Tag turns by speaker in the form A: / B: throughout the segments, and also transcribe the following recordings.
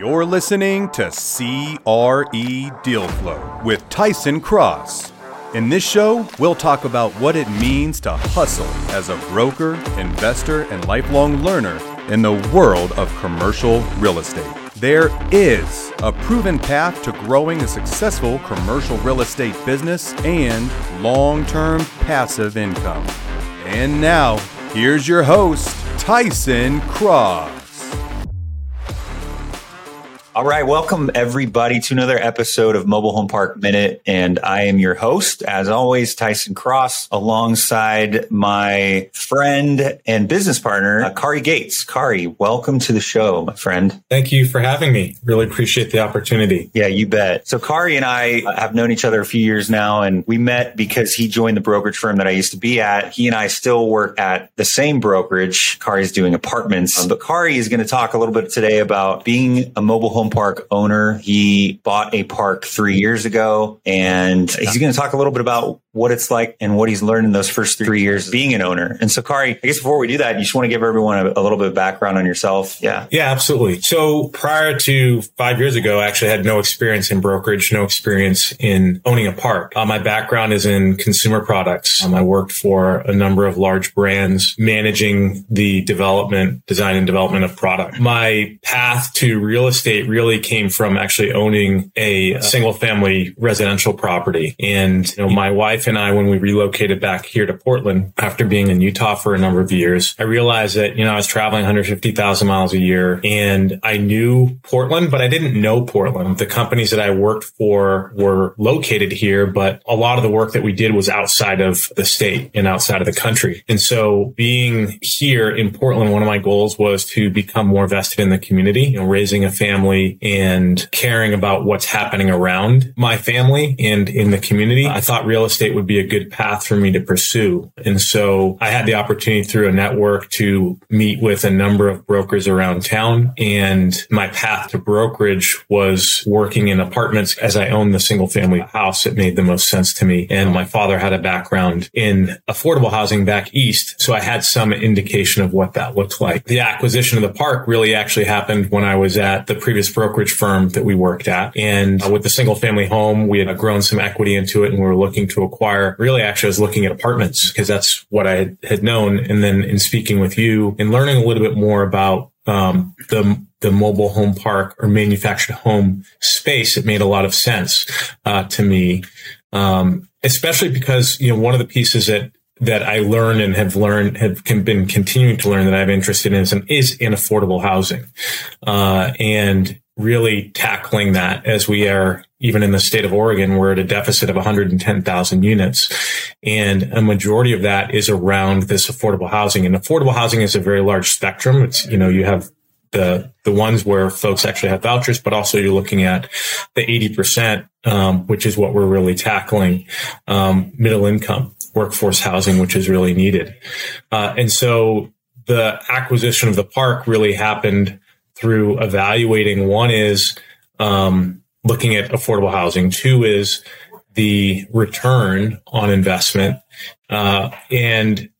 A: You're listening to CRE Deal Flow with Tyson Cross. In this show, we'll talk about what it means to hustle as a broker, investor, and lifelong learner in the world of commercial real estate. There is a proven path to growing a successful commercial real estate business and long term passive income. And now, here's your host, Tyson Cross.
B: All right, welcome everybody to another episode of Mobile Home Park Minute. And I am your host, as always, Tyson Cross, alongside my friend and business partner, uh, Kari Gates. Kari, welcome to the show, my friend.
C: Thank you for having me. Really appreciate the opportunity.
B: Yeah, you bet. So Kari and I have known each other a few years now, and we met because he joined the brokerage firm that I used to be at. He and I still work at the same brokerage. Kari's doing apartments, but Kari is going to talk a little bit today about being a mobile home home park owner. He bought a park three years ago and he's going to talk a little bit about what it's like and what he's learned in those first three years being an owner. And so, Kari, I guess before we do that, you just want to give everyone a, a, little bit of background on yourself. Yeah.
C: Yeah, absolutely. So prior to five years ago, I actually had no experience in brokerage, no experience in owning a park. Uh, my background is in consumer products. Um, I worked for a number of large brands managing the development, design and development of product. My path to real estate really came from actually owning a single family residential property. And, you know, my wife wife and I, when we relocated back here to Portland after being in Utah for a number of years, I realized that, you know, I was traveling 150,000 miles a year and I knew Portland, but I didn't know Portland. The companies that I worked for were located here, but a lot of the work that we did was outside of the state and outside of the country. And so being here in Portland, one of my goals was to become more vested in the community, you know, raising a family and caring about what's happening around my family and in the community. I thought real estate would be a good path for me to pursue. And so I had the opportunity through a network to meet with a number of brokers around town. And my path to brokerage was working in apartments as I owned the single family house. It made the most sense to me. And my father had a background in affordable housing back east. So I had some indication of what that looked like. The acquisition of the park really actually happened when I was at the previous brokerage firm that we worked at. And with the single family home, we had grown some equity into it and we were looking to acquire acquire, really actually I was looking at apartments because that's what I had known. And then in speaking with you and learning a little bit more about um, the the mobile home park or manufactured home space, it made a lot of sense uh, to me, um, especially because you know one of the pieces that that I learned and have learned have been continuing to learn that I've interested in is, is in affordable housing, uh, and really tackling that as we are even in the state of Oregon, we're at a deficit of 110,000 units. And a majority of that is around this affordable housing. And affordable housing is a very large spectrum. It's, you know, you have the, the ones where folks actually have vouchers, but also you're looking at the 80%, um, which is what we're really tackling, um, middle income workforce housing, which is really needed. Uh, and so the acquisition of the park really happened through evaluating one is, um, looking at affordable housing. Two is the return on investment. Uh, and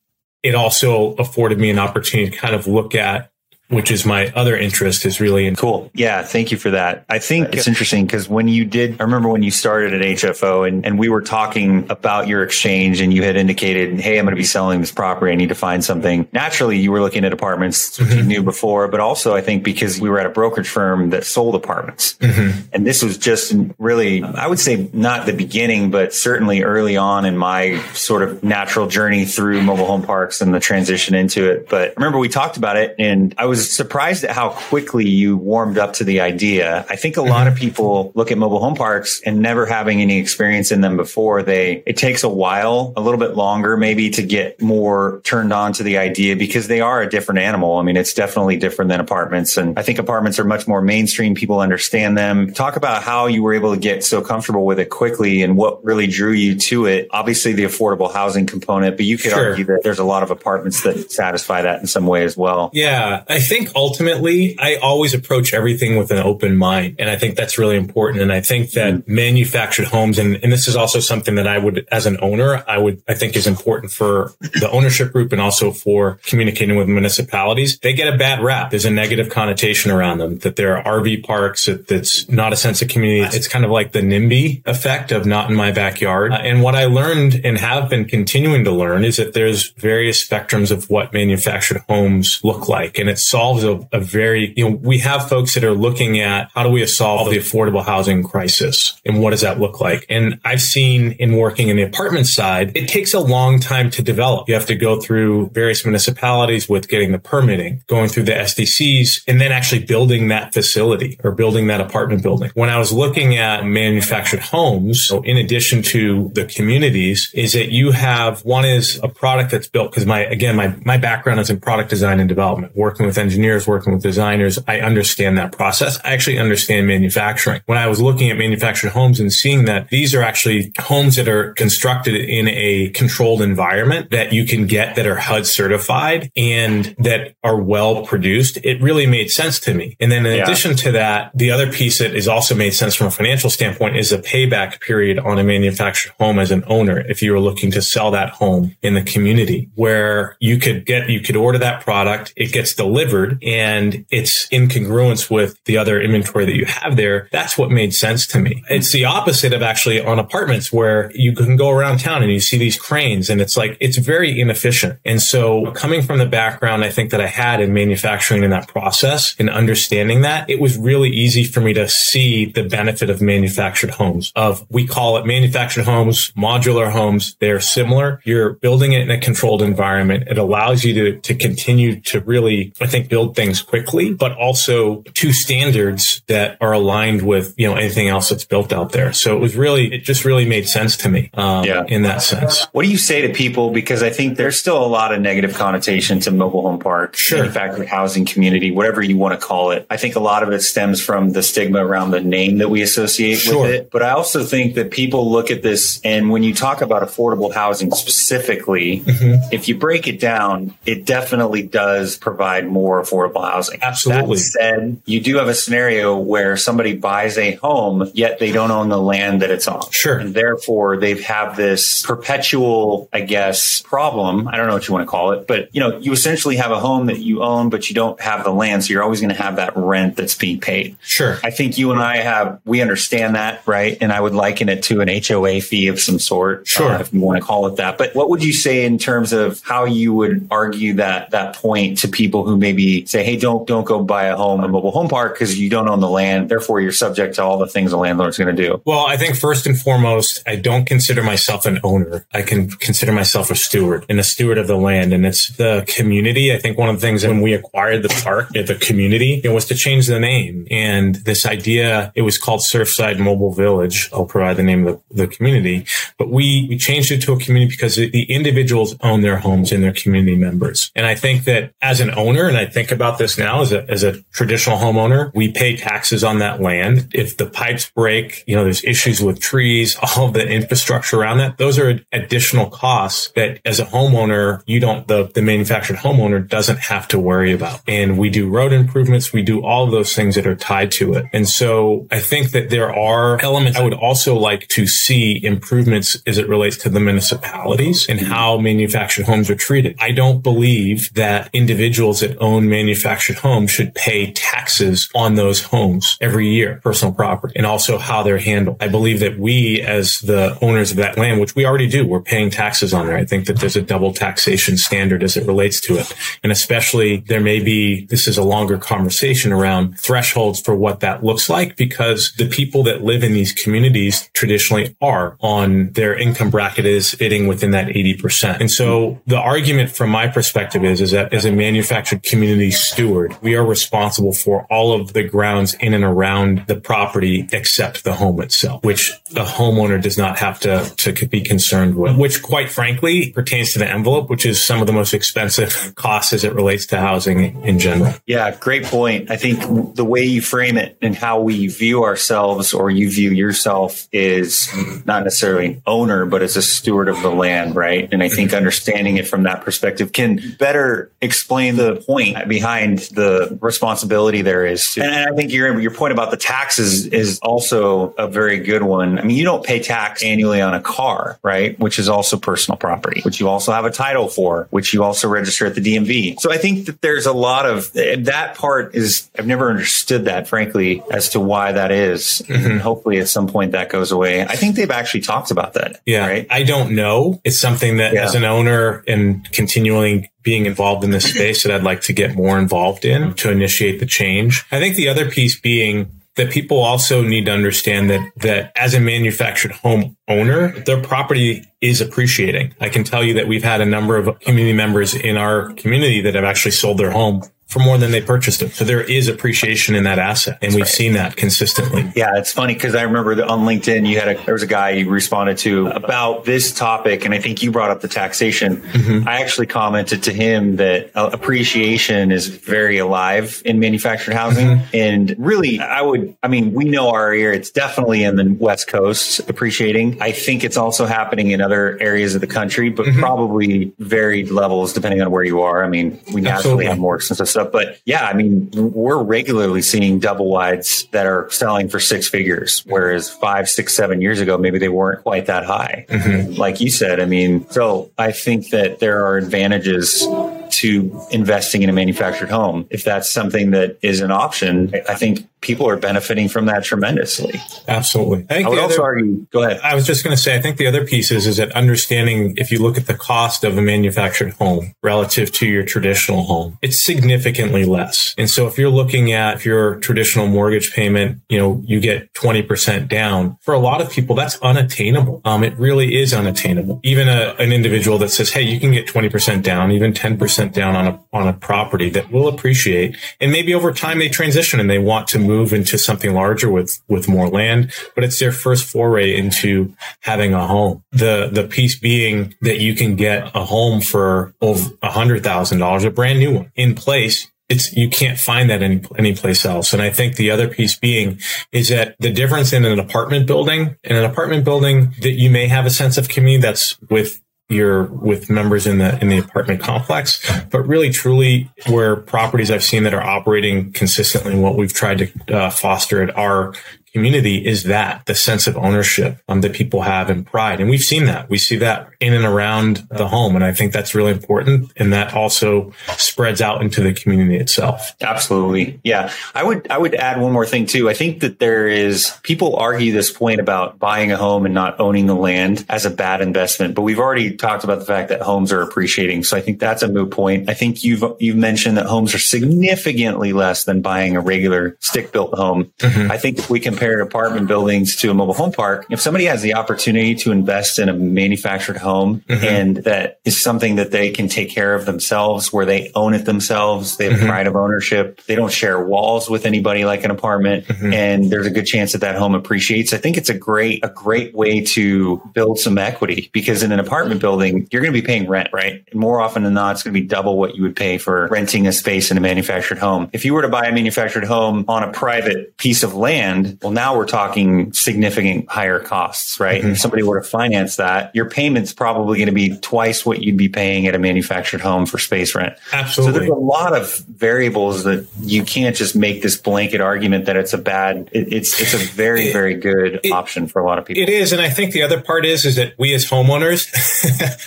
C: it also afforded me an opportunity to kind of look at which is my other interest is really in
B: cool. Yeah. Thank you for that. I think it's interesting because when you did, I remember when you started at HFO and, and we were talking about your exchange and you had indicated, Hey, I'm going to be selling this property. I need to find something. Naturally, you were looking at apartments mm-hmm. you knew before, but also I think because we were at a brokerage firm that sold apartments mm-hmm. and this was just really, I would say not the beginning, but certainly early on in my sort of natural journey through mobile home parks and the transition into it. But I remember we talked about it and I was was surprised at how quickly you warmed up to the idea. I think a lot of mm-hmm. people look at mobile home parks and never having any experience in them before they, it takes a while, a little bit longer maybe to get more turned on to the idea because they are a different animal. I mean, it's definitely different than apartments. And I think apartments are much more mainstream. People understand them. Talk about how you were able to get so comfortable with it quickly and what really drew you to it. Obviously the affordable housing component, but you could sure. argue that there's a lot of apartments that satisfy that in some way as well.
C: Yeah. I think ultimately I always approach everything with an open mind. And I think that's really important. And I think that mm-hmm. manufactured homes, and, and this is also something that I would, as an owner, I would, I think is important for the ownership group and also for communicating with municipalities. They get a bad rap. There's a negative connotation around them that there are RV parks. That, that's not a sense of community. It's kind of like the NIMBY effect of not in my backyard. Uh, and what I learned and have been continuing to learn is that there's various spectrums of what manufactured homes look like. And it solves a, a very, you know, we have folks that are looking at how do we solve the affordable housing crisis and what does that look like? And I've seen in working in the apartment side, it takes a long time to develop. You have to go through various municipalities with getting the permitting, going through the SDCs, and then actually building that facility or building that apartment building. When I was looking at manufactured homes, so in addition to the communities, is that you have one is a product that's built because my, again, my, my background is in product design and development, working with engineers, working with designers. I understand that process. I actually understand manufacturing. When I was looking at manufactured homes and seeing that these are actually homes that are constructed in a controlled environment that you can get that are HUD certified and that are well produced, it really made sense to me. And then in yeah. addition to that, the other piece that is also made sense from a financial standpoint is a payback period on a manufactured home as an owner. If you were looking to sell that home in the community where you could get, you could order that product, it gets delivered and it's in congruence with the other inventory that you have there. That's what made sense to me. It's the opposite of actually on apartments where you can go around town and you see these cranes and it's like, it's very inefficient. And so coming from the background, I think that I had in manufacturing in that process and understanding that it was really easy for me to see the benefit of manufactured homes of we call it manufactured homes, modular homes. They're similar. You're building it in a controlled environment. It allows you to, to continue to really, I think, build things quickly, but also to standards that are aligned with, you know, anything else that's built out there. So it was really, it just really made sense to me um, yeah. in that sense.
B: What do you say to people? Because I think there's still a lot of negative connotation to mobile home park, sure. manufactured housing community, whatever you want to call it. I think a lot of it stems from the stigma around the name that we associate sure. with it. But I also think that people look at this and when you talk about affordable housing specifically, mm-hmm. if you break it down, it definitely does provide more affordable housing.
C: Absolutely.
B: That said, you do have a scenario where somebody buys a home, yet they don't own the land that it's on.
C: Sure.
B: And therefore they have this perpetual, I guess, problem. I don't know what you want to call it, but you know, you essentially have a home that you own, but you don't have the land. So you're always going to have that rent that's being paid.
C: Sure.
B: I think you and I have, we understand that, right? And I would liken it to an HOA fee of some sort.
C: Sure.
B: Uh, if you want to call it that. But what would you say in terms of how you would argue that, that point to people who maybe say, Hey, don't, don't go buy a home, a mobile home park because you don't own the land. Therefore you're subject to all the things a landlord's going to do.
C: Well, I think first and foremost, I don't consider myself an owner. I can consider myself a steward and a steward of the land. And it's the community. I think one of the things when we acquired the park, the community, it was to change the name. And this idea, it was called Surfside Mobile Village. I'll provide the name of the, the community, but we, we changed it to a community because the individuals own their homes and their community members. And I think that as an owner, and I think about this now as a, as a traditional homeowner, we pay taxes on that land. If the pipes break, you know, there's issues with trees, all the infrastructure around that. Those are additional costs that as a homeowner, you don't, the, the manufactured homeowner doesn't have to worry about. And we do road improvements. We do all those things that are tied to it. And so I think that there are elements I would also like to see improvements as it relates to the municipalities and how manufactured homes are treated. I don't believe that individuals that own manufactured homes should pay taxes on those homes every year, personal property, and also how they're handled. I believe that we as the owners of that land, which we already do, we're paying taxes on there. I think that there's a double taxation standard as it relates to it. And especially there may be, this is a longer conversation around thresholds for what that looks like because the people that live in these communities traditionally are on their income bracket is fitting within that 80%. And so the argument from my perspective is, is that as a manufactured community steward, we are responsible for all of the grounds in and around the property except the home itself, which a homeowner does not have to, to be concerned with, which quite frankly pertains to the envelope, which is some of the most expensive costs as it relates to housing in general.
B: Yeah, great point. I think the way you frame it and how we view ourselves or you view yourself is not necessarily an owner, but as a steward of the land, right? And I think mm-hmm. understanding it from that perspective can better explain the point behind the responsibility there is. And I think your your point about the taxes is also a very good one. I mean, you don't pay tax annually on a car, right? Which is also personal property, which you also have a title for, which you also register at the DMV. So I think that there's a lot of that part is I've never understood that frankly as to why that is. Mm-hmm. hopefully at some point that goes away. I think they've actually talked about that.
C: Yeah.
B: Right.
C: I don't know. It's something that yeah. as an owner and continually being involved in this space that I'd like to get more involved in to initiate the change. I think the other piece being that people also need to understand that that as a manufactured home owner, their property is appreciating. I can tell you that we've had a number of community members in our community that have actually sold their home for more than they purchased it. So there is appreciation in that asset. And That's we've right. seen that consistently.
B: Yeah. It's funny because I remember on LinkedIn, you had a, there was a guy you responded to about this topic. And I think you brought up the taxation. Mm-hmm. I actually commented to him that uh, appreciation is very alive in manufactured housing. Mm-hmm. And really, I would, I mean, we know our area, it's definitely in the West Coast appreciating. I think it's also happening in other areas of the country, but mm-hmm. probably varied levels depending on where you are. I mean, we naturally Absolutely. have more expensive stuff stuff. But yeah, I mean, we're regularly seeing double wides that are selling for six figures, whereas five, six, seven years ago, maybe they weren't quite that high. Mm-hmm. Like you said, I mean, so I think that there are advantages to investing in a manufactured home. If that's something that is an option, I think people are benefiting from that tremendously.
C: Absolutely.
B: I, I would also other, argue, go ahead.
C: I was just going to say, I think the other piece is, is that understanding if you look at the cost of a manufactured home relative to your traditional home, it's significantly less. And so if you're looking at your traditional mortgage payment, you know, you get 20% down for a lot of people, that's unattainable. Um, it really is unattainable. Even a, an individual that says, Hey, you can get 20% down, even 10% down on a, on a property that will appreciate. And maybe over time they transition and they want to move into something larger with, with more land, but it's their first foray into having a home. The, the piece being that you can get a home for over a hundred thousand dollars, a brand new one in place it's you can't find that any any place else. And I think the other piece being is that the difference in an apartment building, in an apartment building that you may have a sense of community that's with your with members in the in the apartment complex, but really truly where properties I've seen that are operating consistently, what we've tried to uh, foster at our community is that the sense of ownership um, that people have and pride. And we've seen that. We see that in and around the home. And I think that's really important. And that also spreads out into the community itself.
B: Absolutely. Yeah. I would, I would add one more thing too. I think that there is people argue this point about buying a home and not owning the land as a bad investment, but we've already talked about the fact that homes are appreciating. So I think that's a moot point. I think you've, you've mentioned that homes are significantly less than buying a regular stick built home. Mm-hmm. I think if we compare apartment buildings to a mobile home park, if somebody has the opportunity to invest in a manufactured home mm-hmm. and that is something that they can take care of themselves, where they own it themselves, they have mm-hmm. pride of ownership, they don't share walls with anybody like an apartment, mm-hmm. and there's a good chance that that home appreciates. I think it's a great, a great way to build some equity because in an apartment building, you're going to be paying rent, right? More often than not, it's going to be double what you would pay for renting a space in a manufactured home. If you were to buy a manufactured home on a private piece of land, well, now we're talking significant higher costs, right? Mm-hmm. If somebody were to finance that, your payment's probably going to be twice what you'd be paying at a manufactured home for space rent.
C: Absolutely.
B: So there's a lot of variables that you can't just make this blanket argument that it's a bad, it, it's, it's a very, very good it, option for a lot of people.
C: It is. And I think the other part is, is that we as homeowners,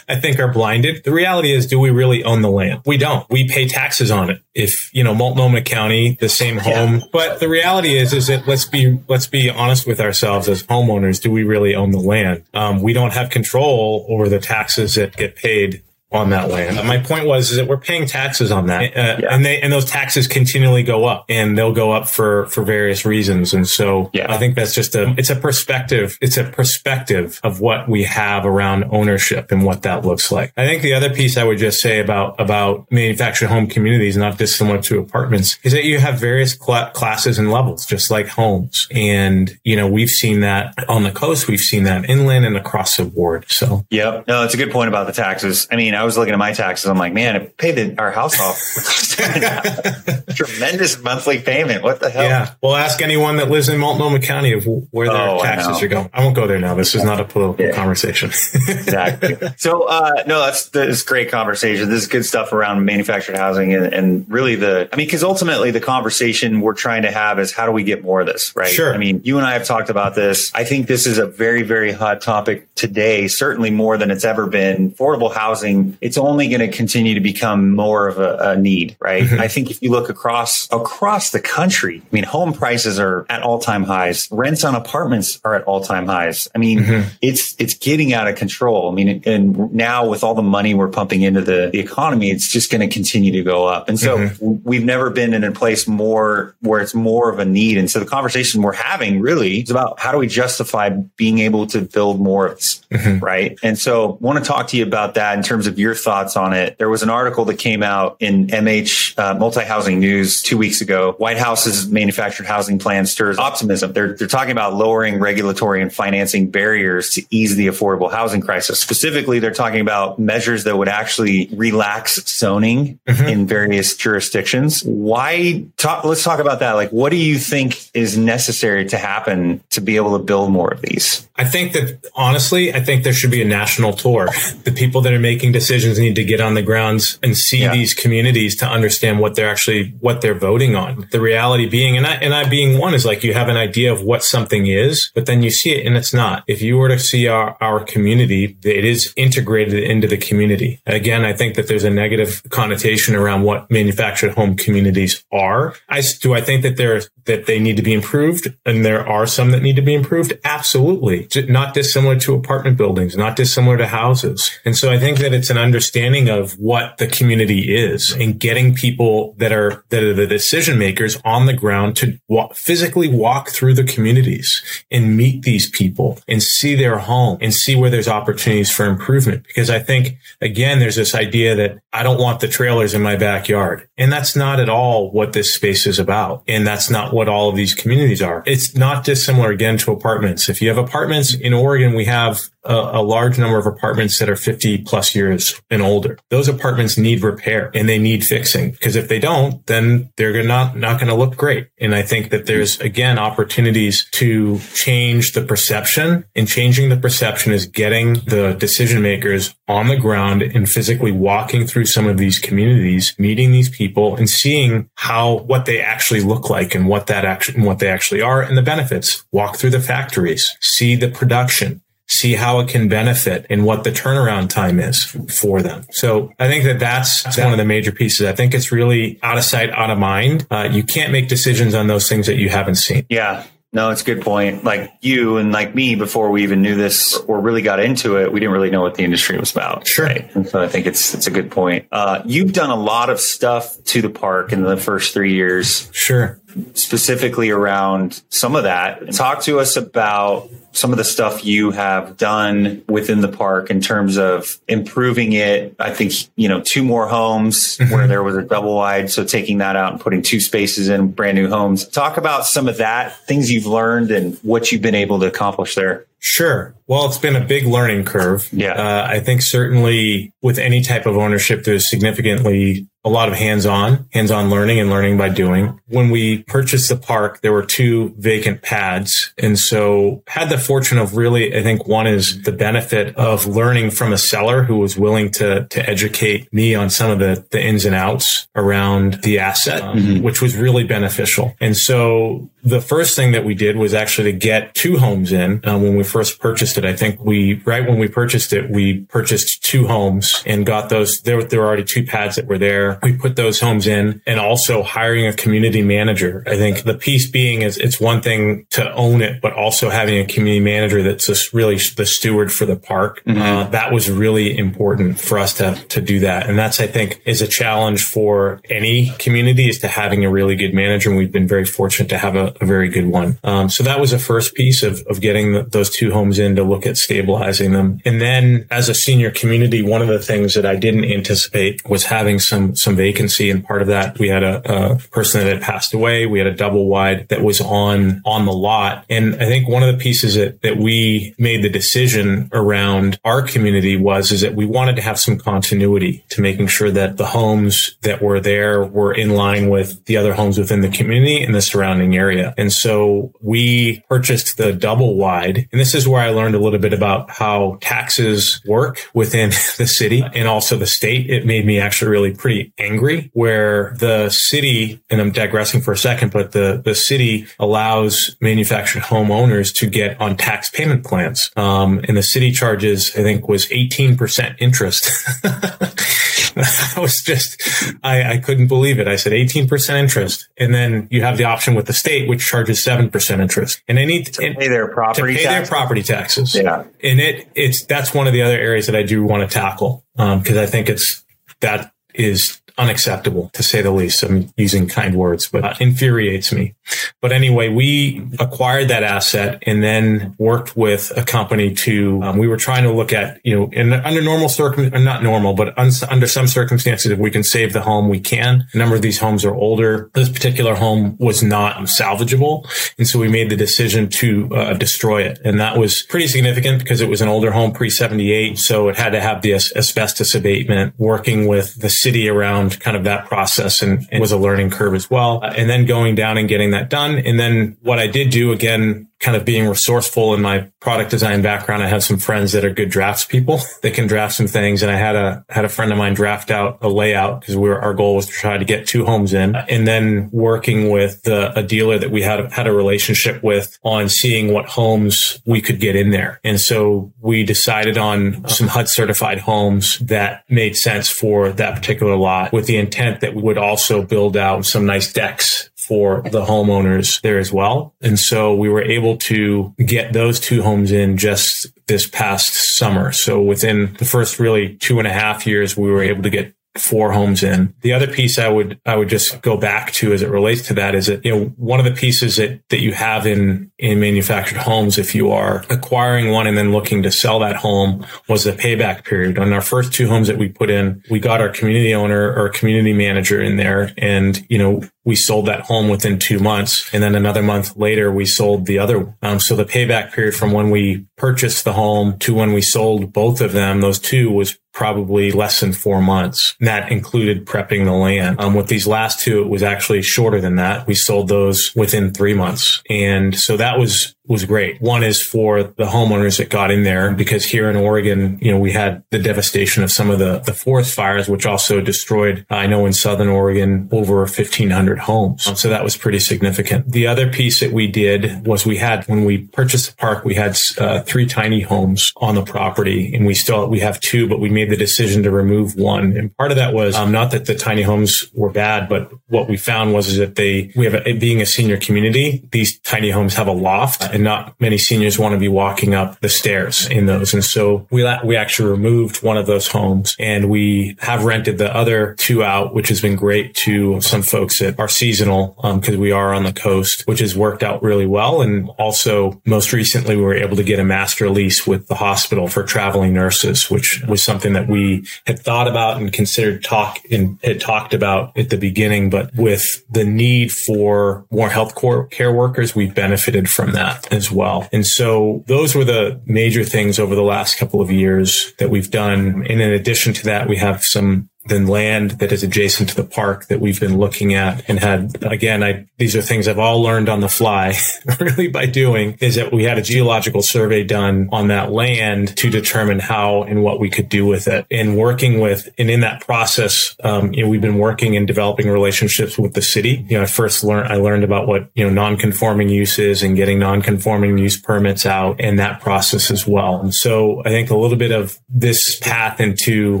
C: I think are blinded. The reality is, do we really own the land? We don't. We pay taxes on it. If, you know, Multnomah County, the same home. Yeah. But the reality is, is that let's be, let's be honest with ourselves as homeowners. Do we really own the land? Um, we don't have control over the taxes that get paid on that land. My point was is that we're paying taxes on that, uh, yeah. and they and those taxes continually go up, and they'll go up for for various reasons. And so yeah. I think that's just a it's a perspective. It's a perspective of what we have around ownership and what that looks like. I think the other piece I would just say about about manufactured home communities, not dissimilar to apartments, is that you have various cl- classes and levels, just like homes. And you know we've seen that on the coast, we've seen that inland and across the board. So
B: yep, no, it's a good point about the taxes. I mean. I I was looking at my taxes. I'm like, man, it paid the, our house off. Tremendous monthly payment. What the hell? Yeah.
C: Well, ask anyone that lives in Multnomah County of where their oh, taxes are going. I won't go there now. This is not a political yeah. conversation.
B: exactly. So, uh, no, that's, that's great conversation. This is good stuff around manufactured housing and, and really the, I mean, cause ultimately the conversation we're trying to have is how do we get more of this, right?
C: Sure.
B: I mean, you and I have talked about this. I think this is a very, very hot topic today, certainly more than it's ever been. Affordable housing, it's only going to continue to become more of a, a need, right? Mm-hmm. I think if you look across, across the country, I mean, home prices are at all time highs. Rents on apartments are at all time highs. I mean, mm-hmm. it's, it's getting out of control. I mean, and now with all the money we're pumping into the, the economy, it's just going to continue to go up. And so mm-hmm. we've never been in a place more where it's more of a need. And so the conversation we're having really is about how do we justify being able to build more of mm-hmm. right? And so want to talk to you about that in terms of your thoughts on it. There was an article that came out in MH uh, Multi Housing News two weeks ago. White House's manufactured housing plan stirs optimism. They're, they're talking about lowering regulatory and financing barriers to ease the affordable housing crisis. Specifically, they're talking about measures that would actually relax zoning mm-hmm. in various jurisdictions. Why talk? Let's talk about that. Like, what do you think is necessary to happen to be able to build more of these?
C: I think that honestly, I think there should be a national tour. The people that are making decisions need to get on the grounds and see yeah. these communities to understand what they're actually what they're voting on. The reality being, and I and I being one is like you have an idea of what something is, but then you see it and it's not. If you were to see our our community, it is integrated into the community. Again, I think that there's a negative connotation around what manufactured home communities are. I do I think that they're that they need to be improved, and there are some that need to be improved. Absolutely, not dissimilar to apartment buildings, not dissimilar to houses. And so I think that it's an understanding of what the community is and getting people that are that are the decision makers on the ground to walk, physically walk through the communities and meet these people and see their home and see where there's opportunities for improvement. Because I think again, there's this idea that I don't want the trailers in my backyard, and that's not at all what this space is about, and that's not what all of these communities are. It's not dissimilar again to apartments. If you have apartments in Oregon, we have a, a, large number of apartments that are 50 plus years and older. Those apartments need repair and they need fixing because if they don't, then they're not, not going to look great. And I think that there's again opportunities to change the perception and changing the perception is getting the decision makers on the ground and physically walking through some of these communities, meeting these people and seeing how, what they actually look like and what that actually, what they actually are and the benefits. Walk through the factories, see the production, see how it can benefit and what the turnaround time is for them. So I think that that's, that's one of the major pieces. I think it's really out of sight, out of mind. Uh, you can't make decisions on those things that you haven't seen.
B: Yeah. No, it's a good point. Like you and like me, before we even knew this or really got into it, we didn't really know what the industry was about.
C: Sure. Right?
B: And so I think it's it's a good point. Uh, you've done a lot of stuff to the park in the first three years.
C: Sure.
B: Specifically around some of that. Talk to us about some of the stuff you have done within the park in terms of improving it. I think, you know, two more homes mm-hmm. where there was a double wide. So taking that out and putting two spaces in brand new homes. Talk about some of that, things you've learned and what you've been able to accomplish there.
C: Sure. Well, it's been a big learning curve.
B: Yeah.
C: Uh, I think certainly with any type of ownership, there's significantly a lot of hands-on, hands-on learning and learning by doing. When we purchased the park, there were two vacant pads. And so had the fortune of really, I think one is the benefit of learning from a seller who was willing to, to educate me on some of the, the ins and outs around the asset, mm-hmm. which was really beneficial. And so the first thing that we did was actually to get two homes in uh, when we first purchased it. I think we, right when we purchased it, we purchased two homes and got those. There, there were already two pads that were there. We put those homes in and also hiring a community manager. I think the piece being is it's one thing to own it, but also having a community manager that's just really the steward for the park. Mm-hmm. Uh, that was really important for us to, to do that. And that's, I think, is a challenge for any community is to having a really good manager. And we've been very fortunate to have a, a, very good one. Um, so that was the first piece of, of getting the, those two homes in to look at stabilizing them. And then as a senior community community, one of the things that I didn't anticipate was having some, some vacancy. And part of that, we had a, a person that had passed away. We had a double wide that was on, on the lot. And I think one of the pieces that, that we made the decision around our community was, is that we wanted to have some continuity to making sure that the homes that were there were in line with the other homes within the community and the surrounding area. And so we purchased the double wide. And this is where I learned a little bit about how taxes work within the city and also the state. It made me actually really pretty angry where the city, and I'm digressing for a second, but the, the city allows manufactured homeowners to get on tax payment plans. Um, and the city charges, I think was 18% interest. I was just, I, I couldn't believe it. I said 18% interest. And then you have the option with the state, which charges 7% interest. And they need
B: to pay their property
C: to pay their property taxes.
B: Yeah.
C: And it, it's, that's one of the other areas that I do want to tackle. Um, cause I think it's, that is unacceptable to say the least. I'm using kind words, but uh, infuriates me. But anyway, we acquired that asset and then worked with a company to, um, we were trying to look at, you know, in, under normal circum, uh, not normal, but un, under some circumstances, if we can save the home, we can. A number of these homes are older. This particular home was not salvageable. And so we made the decision to uh, destroy it. And that was pretty significant because it was an older home pre 78. So it had to have the asbestos abatement working with the city around kind of that process and it was a learning curve as well. Uh, and then going down and getting that done. And then what I did do again, kind of being resourceful in my product design background. I have some friends that are good drafts people that can draft some things. And I had a, had a friend of mine draft out a layout because we were, our goal was to try to get two homes in and then working with the, a dealer that we had, had a relationship with on seeing what homes we could get in there. And so we decided on some HUD certified homes that made sense for that particular lot with the intent that we would also build out some nice decks for the homeowners there as well. And so we were able to get those two homes in just this past summer. So within the first really two and a half years, we were able to get four homes in. The other piece I would I would just go back to as it relates to that is that you know one of the pieces that that you have in in manufactured homes if you are acquiring one and then looking to sell that home was the payback period. On our first two homes that we put in, we got our community owner or community manager in there and you know we sold that home within two months. And then another month later, we sold the other. Um, so the payback period from when we purchased the home to when we sold both of them, those two was probably less than four months. And that included prepping the land. Um, with these last two, it was actually shorter than that. We sold those within three months. And so that was was great. One is for the homeowners that got in there because here in Oregon, you know, we had the devastation of some of the, the forest fires, which also destroyed, I know in Southern Oregon, over 1500 homes. So that was pretty significant. The other piece that we did was we had, when we purchased the park, we had uh, three tiny homes on the property and we still, we have two, but we made the decision to remove one. And part of that was um, not that the tiny homes were bad, but what we found was is that they, we have a, being a senior community, these tiny homes have a loft and not many seniors want to be walking up the stairs in those. And so we, we actually removed one of those homes and we have rented the other two out, which has been great to some folks that are seasonal, because um, we are on the coast, which has worked out really well. And also most recently, we were able to get a master lease with the hospital for traveling nurses, which was something that we had thought about and considered talk and had talked about at the beginning. But with the need for more health care workers, we've benefited from that as well. And so those were the major things over the last couple of years that we've done. And in addition to that, we have some than land that is adjacent to the park that we've been looking at and had again I these are things I've all learned on the fly really by doing is that we had a geological survey done on that land to determine how and what we could do with it. And working with and in that process um, you know we've been working and developing relationships with the city. You know I first learned I learned about what you know non-conforming use is and getting non-conforming use permits out and that process as well. And so I think a little bit of this path into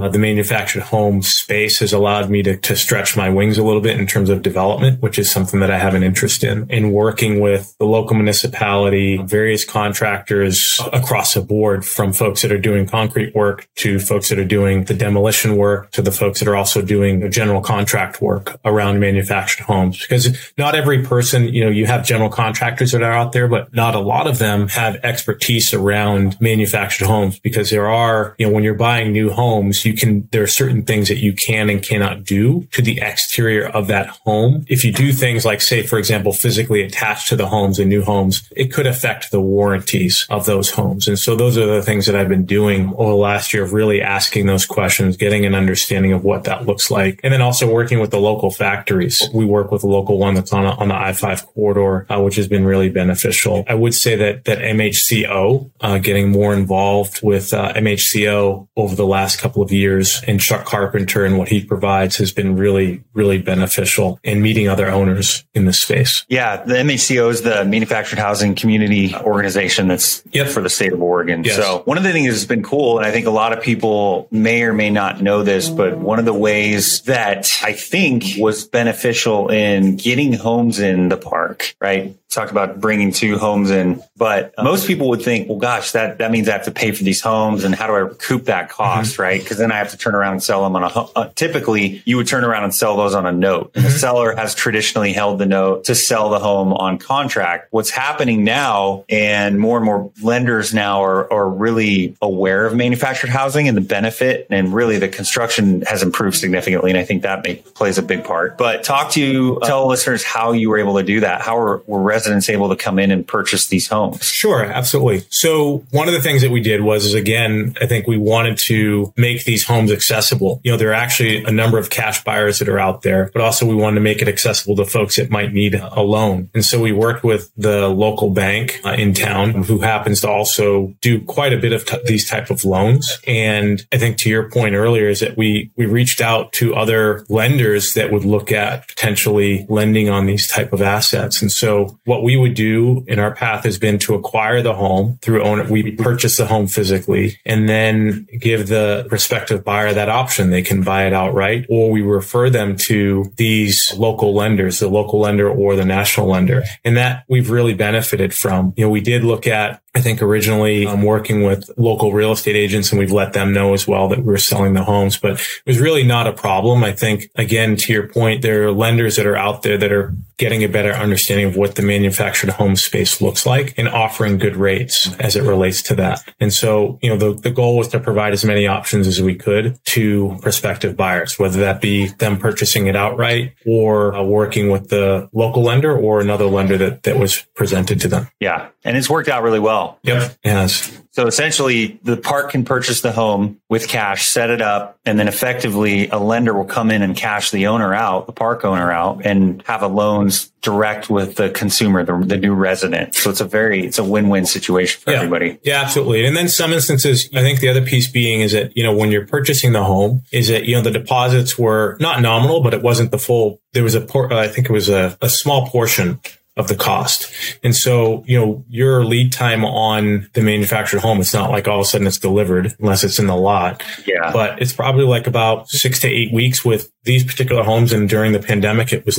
C: uh, the manufactured homes space has allowed me to, to stretch my wings a little bit in terms of development, which is something that I have an interest in, in working with the local municipality, various contractors across the board from folks that are doing concrete work to folks that are doing the demolition work to the folks that are also doing general contract work around manufactured homes. Because not every person, you know, you have general contractors that are out there, but not a lot of them have expertise around manufactured homes because there are, you know, when you're buying new homes, you can, there are certain things that you can and cannot do to the exterior of that home. If you do things like, say, for example, physically attached to the homes and new homes, it could affect the warranties of those homes. And so those are the things that I've been doing over the last year of really asking those questions, getting an understanding of what that looks like. And then also working with the local factories. We work with a local one that's on, a, on the I-5 corridor, uh, which has been really beneficial. I would say that, that MHCO, uh, getting more involved with uh, MHCO over the last couple of years and Chuck Carpenter and what he provides has been really, really beneficial in meeting other owners in this space.
B: Yeah. The MHCO is the Manufactured Housing Community Organization that's yep. for the state of Oregon. Yes. So one of the things that's been cool, and I think a lot of people may or may not know this, but one of the ways that I think was beneficial in getting homes in the park, right? Talk about bringing two homes in, but most people would think, well, gosh, that, that means I have to pay for these homes and how do I recoup that cost, mm-hmm. right? Because then I have to turn around and sell them on a, uh, typically you would turn around and sell those on a note. Mm-hmm. The seller has traditionally held the note to sell the home on contract. What's happening now and more and more lenders now are, are really aware of manufactured housing and the benefit and really the construction has improved significantly. And I think that may, plays a big part, but talk to, uh, tell listeners how you were able to do that. How were, were residents able to come in and purchase these homes?
C: Sure. Absolutely. So one of the things that we did was, is again, I think we wanted to make these homes accessible. You know, there are actually a number of cash buyers that are out there, but also we wanted to make it accessible to folks that might need a loan. And so we worked with the local bank uh, in town who happens to also do quite a bit of t- these type of loans. And I think to your point earlier is that we, we reached out to other lenders that would look at potentially lending on these type of assets. And so what we would do in our path has been to acquire the home through owner. We purchase the home physically and then give the prospective buyer that option. They can buy it outright or we refer them to these local lenders, the local lender or the national lender. And that we've really benefited from. You know, we did look at I think originally I'm um, working with local real estate agents and we've let them know as well that we're selling the homes, but it was really not a problem. I think again, to your point, there are lenders that are out there that are getting a better understanding of what the manufactured home space looks like and offering good rates as it relates to that. And so, you know, the, the goal was to provide as many options as we could to prospective buyers, whether that be them purchasing it outright or uh, working with the local lender or another lender that, that was presented to them.
B: Yeah. And it's worked out really well.
C: Yep. Yes.
B: So essentially the park can purchase the home with cash, set it up, and then effectively a lender will come in and cash the owner out, the park owner out and have a loans direct with the consumer, the, the new resident. So it's a very, it's a win-win situation for
C: yeah.
B: everybody.
C: Yeah, absolutely. And then some instances, I think the other piece being is that, you know, when you're purchasing the home is that, you know, the deposits were not nominal, but it wasn't the full, there was a, por- I think it was a, a small portion of the cost. And so, you know, your lead time on the manufactured home, it's not like all of a sudden it's delivered unless it's in the lot.
B: Yeah.
C: But it's probably like about six to eight weeks with these particular homes. And during the pandemic, it was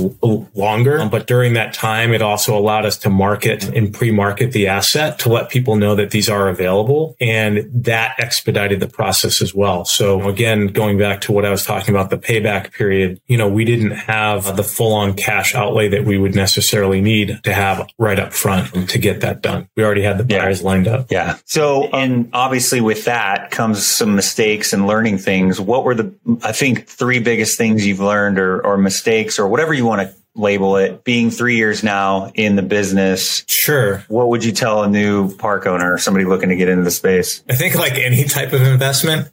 C: longer. Um, but during that time, it also allowed us to market and pre-market the asset to let people know that these are available. And that expedited the process as well. So again, going back to what I was talking about, the payback period, you know, we didn't have the full on cash outlay that we would necessarily need to have right up front to get that done. We already had the buyers
B: yeah.
C: lined up.
B: Yeah. So, and obviously with that comes some mistakes and learning things. What were the, I think, three biggest things things you've learned or, or mistakes or whatever you want to label it being three years now in the business
C: sure
B: what would you tell a new park owner or somebody looking to get into the space
C: i think like any type of investment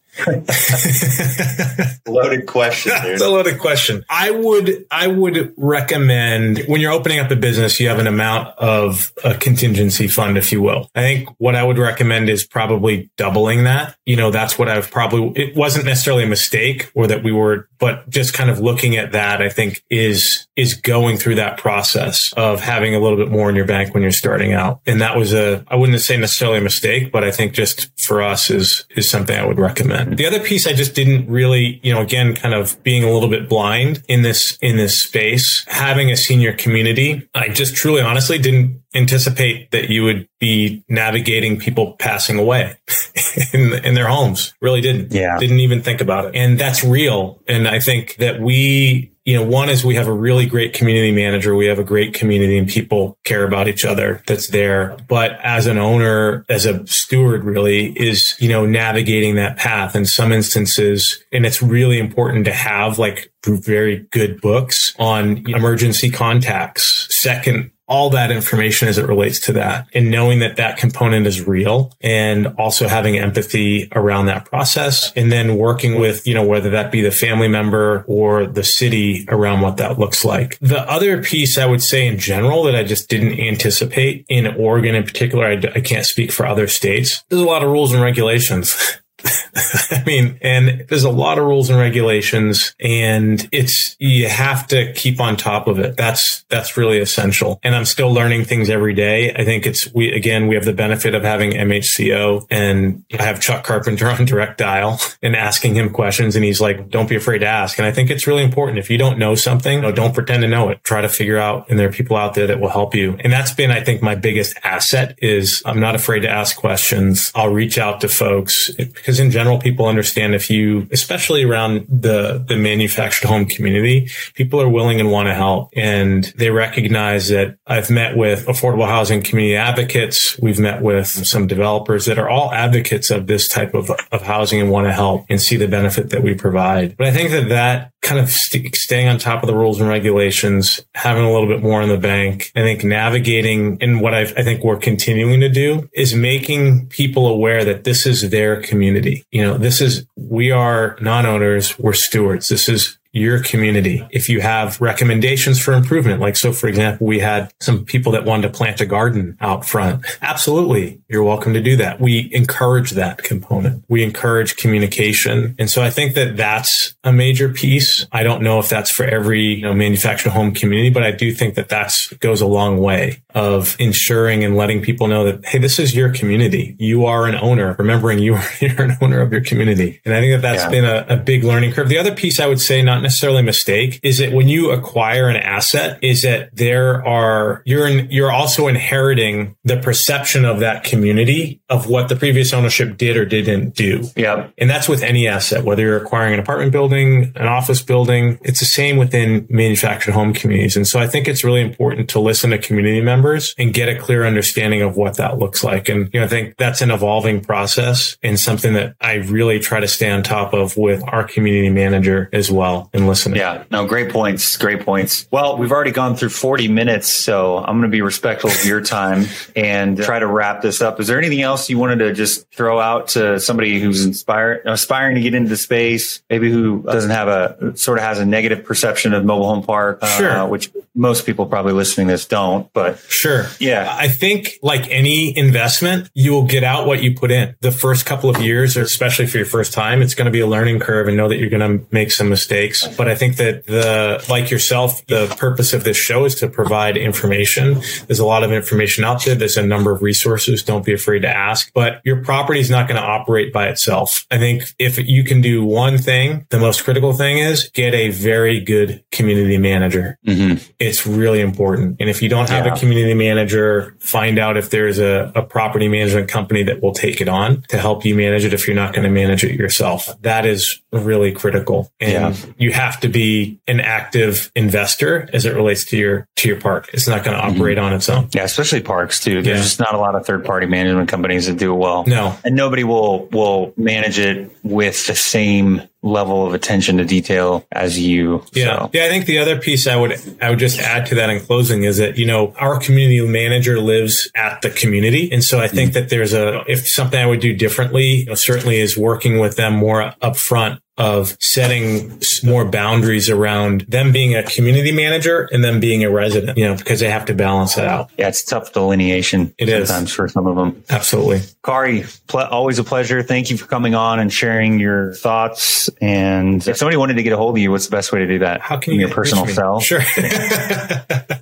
B: loaded question. Dude.
C: It's a loaded question. I would I would recommend when you're opening up a business, you have an amount of a contingency fund, if you will. I think what I would recommend is probably doubling that. You know, that's what I've probably. It wasn't necessarily a mistake or that we were, but just kind of looking at that, I think is is going through that process of having a little bit more in your bank when you're starting out. And that was a I wouldn't say necessarily a mistake, but I think just for us is is something I would recommend. 100%. The other piece I just didn't really, you know, again, kind of being a little bit blind in this, in this space, having a senior community, I just truly honestly didn't anticipate that you would be navigating people passing away in, in their homes. Really didn't.
B: Yeah.
C: Didn't even think about it. And that's real. And I think that we, you know, one is we have a really great community manager. We have a great community and people care about each other that's there. But as an owner, as a steward really is, you know, navigating that path in some instances. And it's really important to have like very good books on emergency contacts. Second, all that information as it relates to that and knowing that that component is real and also having empathy around that process and then working with, you know, whether that be the family member or the city around what that looks like. The other piece I would say in general that I just didn't anticipate in Oregon in particular, I, can't speak for other states. There's a lot of rules and regulations. I mean, and there's a lot of rules and regulations and it's, you have to keep on top of it. That's, that's really essential. And I'm still learning things every day. I think it's, we, again, we have the benefit of having MHCO and I have Chuck Carpenter on direct dial and asking him questions. And he's like, don't be afraid to ask. And I think it's really important. If you don't know something, don't pretend to know it. Try to figure out. And there are people out there that will help you. And that's been, I think, my biggest asset is I'm not afraid to ask questions. I'll reach out to folks because because in general, people understand if you, especially around the, the manufactured home community, people are willing and want to help. And they recognize that I've met with affordable housing community advocates. We've met with some developers that are all advocates of this type of, of housing and want to help and see the benefit that we provide. But I think that that kind of st- staying on top of the rules and regulations, having a little bit more in the bank. I think navigating and what I've, I think we're continuing to do is making people aware that this is their community. You know, this is, we are non-owners, we're stewards. This is your community. If you have recommendations for improvement, like so, for example, we had some people that wanted to plant a garden out front. Absolutely. You're welcome to do that. We encourage that component. We encourage communication. And so I think that that's a major piece. I don't know if that's for every you know, manufactured home community, but I do think that that's goes a long way of ensuring and letting people know that, Hey, this is your community. You are an owner, remembering you are, you're an owner of your community. And I think that that's yeah. been a, a big learning curve. The other piece I would say, not not necessarily a mistake is that when you acquire an asset is that there are you're in, you're also inheriting the perception of that community of what the previous ownership did or didn't do.
B: Yeah.
C: And that's with any asset, whether you're acquiring an apartment building, an office building, it's the same within manufactured home communities. And so I think it's really important to listen to community members and get a clear understanding of what that looks like. And you know, I think that's an evolving process and something that I really try to stay on top of with our community manager as well and listening.
B: Yeah, no, great points. Great points. Well, we've already gone through 40 minutes, so I'm going to be respectful of your time and try to wrap this up. Is there anything else you wanted to just throw out to somebody who's inspired, aspiring to get into the space, maybe who doesn't have a sort of has a negative perception of mobile home park,
C: uh, sure.
B: which most people probably listening to this don't, but
C: sure.
B: Yeah.
C: I think like any investment, you will get out what you put in the first couple of years, or especially for your first time, it's going to be a learning curve and know that you're going to make some mistakes. But I think that the, like yourself, the purpose of this show is to provide information. There's a lot of information out there. There's a number of resources. Don't be afraid to ask, but your property is not going to operate by itself. I think if you can do one thing, the most critical thing is get a very good community manager.
B: Mm-hmm.
C: It's really important. And if you don't have yeah. a community manager, find out if there's a, a property management company that will take it on to help you manage it if you're not going to manage it yourself. That is really critical. And yeah. you have to be an active investor as it relates to your to your park. It's not going to mm-hmm. operate mm-hmm. on its own.
B: Yeah, especially parks too. There's yeah. just not a lot of third party management companies that do it well.
C: No,
B: and nobody will will manage it with the same level of attention to detail as you.
C: Yeah. So. Yeah. I think the other piece I would, I would just add to that in closing is that, you know, our community manager lives at the community. And so I think mm-hmm. that there's a, if something I would do differently, you know, certainly is working with them more upfront of setting more boundaries around them being a community manager and them being a resident, you know, because they have to balance it out.
B: Yeah, it's tough delineation
C: it
B: sometimes
C: is.
B: for some of them.
C: Absolutely.
B: Kari, pl- always a pleasure. Thank you for coming on and sharing your thoughts. And if somebody wanted to get a hold of you, what's the best way to do that?
C: How can you
B: your personal cell?
C: Sure.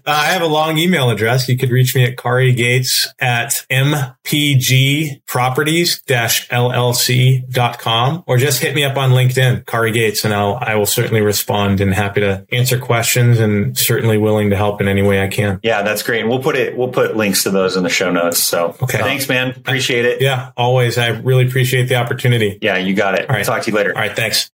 C: Uh, I have a long email address. You could reach me at Kari Gates at mpgproperties-llc.com or just hit me up on LinkedIn, Kari Gates, and I'll, I will certainly respond and happy to answer questions and certainly willing to help in any way I can.
B: Yeah, that's great. And we'll put it, we'll put links to those in the show notes. So okay. thanks, man. Appreciate it.
C: Yeah, always. I really appreciate the opportunity.
B: Yeah, you got it. All right. Talk to you later.
C: All right. Thanks.